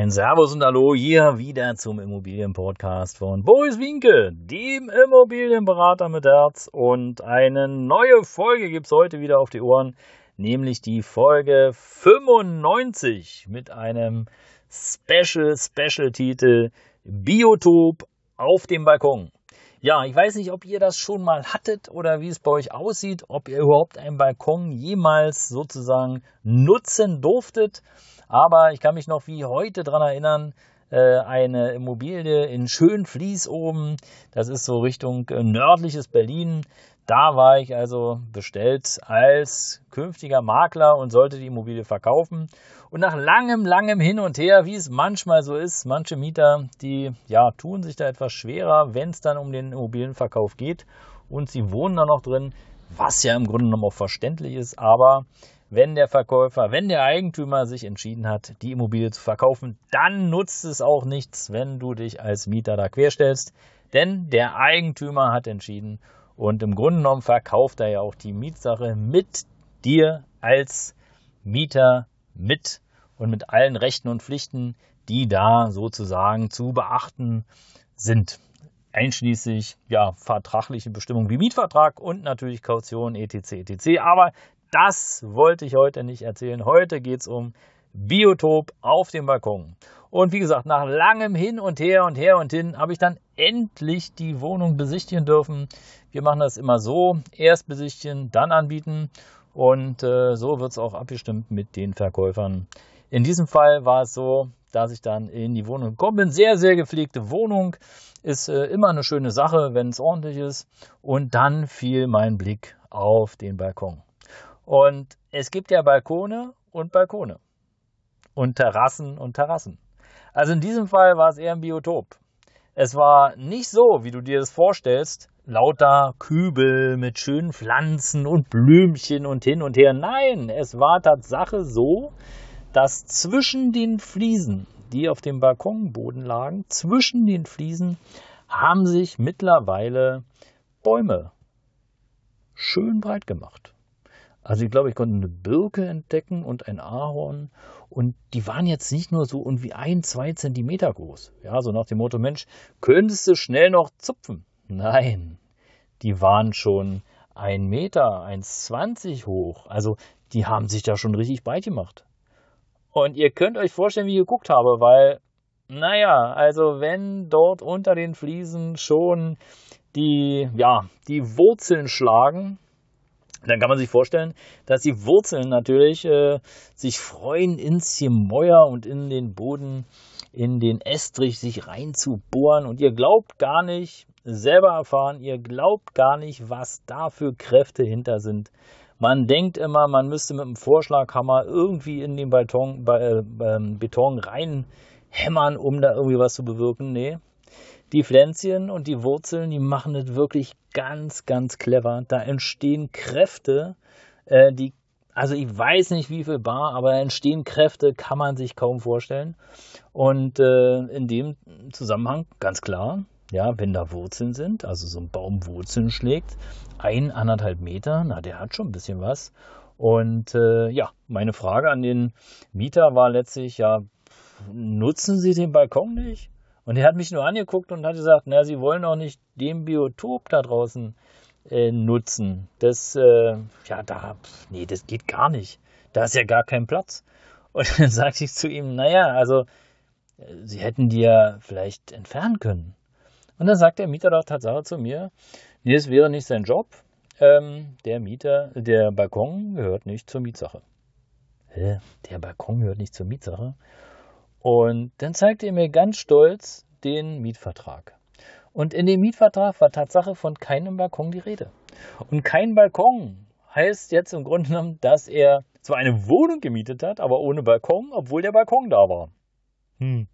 Ein Servus und Hallo hier wieder zum Immobilienpodcast von Boris Winke, dem Immobilienberater mit Herz. Und eine neue Folge gibt es heute wieder auf die Ohren, nämlich die Folge 95 mit einem Special, Special Titel Biotop auf dem Balkon. Ja, ich weiß nicht, ob ihr das schon mal hattet oder wie es bei euch aussieht, ob ihr überhaupt einen Balkon jemals sozusagen nutzen durftet. Aber ich kann mich noch wie heute dran erinnern, äh, eine Immobilie in Schönfließ oben. Das ist so Richtung äh, nördliches Berlin. Da war ich also bestellt als künftiger Makler und sollte die Immobilie verkaufen. Und nach langem, langem Hin und Her, wie es manchmal so ist, manche Mieter, die ja tun sich da etwas schwerer, wenn es dann um den Immobilienverkauf geht und sie wohnen da noch drin, was ja im Grunde genommen auch verständlich ist, aber wenn der Verkäufer, wenn der Eigentümer sich entschieden hat, die Immobilie zu verkaufen, dann nutzt es auch nichts, wenn du dich als Mieter da querstellst, denn der Eigentümer hat entschieden und im Grunde genommen verkauft er ja auch die Mietsache mit dir als Mieter mit und mit allen Rechten und Pflichten, die da sozusagen zu beachten sind einschließlich ja, vertragliche Bestimmungen wie Mietvertrag und natürlich Kaution etc. etc. Aber das wollte ich heute nicht erzählen. Heute geht es um Biotop auf dem Balkon. Und wie gesagt, nach langem Hin und Her und Her und Hin habe ich dann endlich die Wohnung besichtigen dürfen. Wir machen das immer so, erst besichtigen, dann anbieten und äh, so wird es auch abgestimmt mit den Verkäufern. In diesem Fall war es so, dass ich dann in die Wohnung gekommen bin. Sehr, sehr gepflegte Wohnung. Ist äh, immer eine schöne Sache, wenn es ordentlich ist. Und dann fiel mein Blick auf den Balkon. Und es gibt ja Balkone und Balkone. Und Terrassen und Terrassen. Also in diesem Fall war es eher ein Biotop. Es war nicht so, wie du dir das vorstellst, lauter Kübel mit schönen Pflanzen und Blümchen und hin und her. Nein, es war Tatsache so, dass zwischen den Fliesen, die auf dem Balkonboden lagen, zwischen den Fliesen haben sich mittlerweile Bäume schön breit gemacht. Also ich glaube, ich konnte eine Birke entdecken und ein Ahorn. Und die waren jetzt nicht nur so irgendwie ein, zwei Zentimeter groß. Ja, so nach dem Motto, Mensch, könntest du schnell noch zupfen? Nein, die waren schon ein Meter, 1,20 hoch. Also die haben sich da schon richtig breit gemacht. Und ihr könnt euch vorstellen, wie ich geguckt habe, weil, naja, also wenn dort unter den Fliesen schon die, ja, die Wurzeln schlagen, dann kann man sich vorstellen, dass die Wurzeln natürlich äh, sich freuen, ins Gemäuer und in den Boden, in den Estrich sich reinzubohren. Und ihr glaubt gar nicht, selber erfahren, ihr glaubt gar nicht, was da für Kräfte hinter sind. Man denkt immer, man müsste mit einem Vorschlaghammer irgendwie in den Beton, äh, Beton reinhämmern, um da irgendwie was zu bewirken. Nee, die Pflänzchen und die Wurzeln, die machen das wirklich ganz, ganz clever. Da entstehen Kräfte, äh, die, also ich weiß nicht wie viel bar, aber entstehen Kräfte, kann man sich kaum vorstellen. Und äh, in dem Zusammenhang ganz klar, ja, wenn da Wurzeln sind, also so ein Baum Wurzeln schlägt, ein, anderthalb Meter, na, der hat schon ein bisschen was. Und äh, ja, meine Frage an den Mieter war letztlich, ja, nutzen Sie den Balkon nicht? Und er hat mich nur angeguckt und hat gesagt, na, sie wollen auch nicht den Biotop da draußen äh, nutzen. Das, äh, ja, da, nee, das geht gar nicht. Da ist ja gar kein Platz. Und dann sagte ich zu ihm, naja, also, äh, sie hätten die ja vielleicht entfernen können. Und dann sagt der Mieter doch Tatsache zu mir, nee, es wäre nicht sein Job. Ähm, der Mieter, der Balkon gehört nicht zur Mietsache. Hä? Der Balkon gehört nicht zur Mietsache? Und dann zeigte er mir ganz stolz den Mietvertrag. Und in dem Mietvertrag war Tatsache von keinem Balkon die Rede. Und kein Balkon heißt jetzt im Grunde genommen, dass er zwar eine Wohnung gemietet hat, aber ohne Balkon, obwohl der Balkon da war. Hm.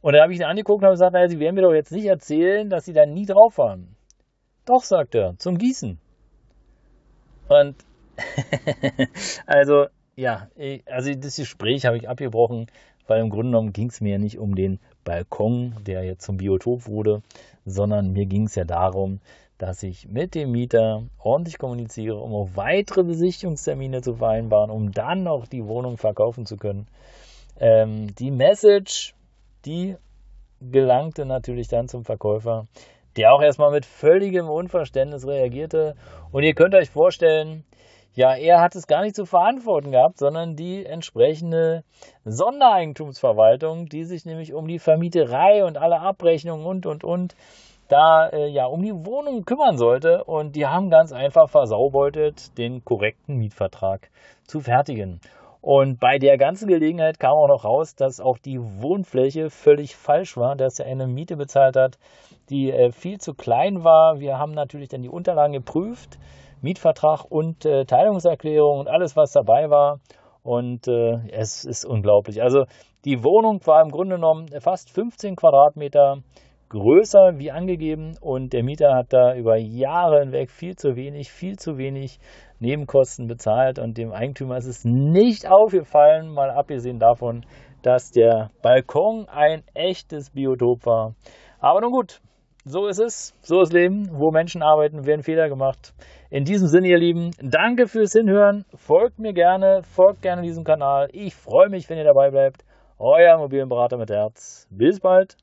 Und dann habe ich ihn angeguckt und habe gesagt, naja, Sie werden mir doch jetzt nicht erzählen, dass Sie da nie drauf waren. Doch, sagt er, zum Gießen. Und also, ja, also das Gespräch habe ich abgebrochen, weil im Grunde genommen ging es mir nicht um den Balkon, der jetzt zum Biotop wurde, sondern mir ging es ja darum, dass ich mit dem Mieter ordentlich kommuniziere, um auch weitere Besichtigungstermine zu vereinbaren, um dann auch die Wohnung verkaufen zu können. Ähm, die Message, die gelangte natürlich dann zum Verkäufer, der auch erstmal mit völligem Unverständnis reagierte. Und ihr könnt euch vorstellen, ja, er hat es gar nicht zu verantworten gehabt, sondern die entsprechende Sondereigentumsverwaltung, die sich nämlich um die Vermieterei und alle Abrechnungen und, und, und da äh, ja um die Wohnung kümmern sollte. Und die haben ganz einfach versaubeutelt, den korrekten Mietvertrag zu fertigen. Und bei der ganzen Gelegenheit kam auch noch raus, dass auch die Wohnfläche völlig falsch war, dass er eine Miete bezahlt hat, die äh, viel zu klein war. Wir haben natürlich dann die Unterlagen geprüft, Mietvertrag und äh, Teilungserklärung und alles, was dabei war. Und äh, es ist unglaublich. Also die Wohnung war im Grunde genommen fast 15 Quadratmeter größer wie angegeben und der Mieter hat da über Jahre hinweg viel zu wenig, viel zu wenig Nebenkosten bezahlt und dem Eigentümer ist es nicht aufgefallen, mal abgesehen davon, dass der Balkon ein echtes Biotop war. Aber nun gut, so ist es, so ist Leben, wo Menschen arbeiten, werden Fehler gemacht. In diesem Sinne, ihr Lieben, danke fürs Hinhören, folgt mir gerne, folgt gerne diesem Kanal. Ich freue mich, wenn ihr dabei bleibt. Euer Immobilienberater mit Herz. Bis bald.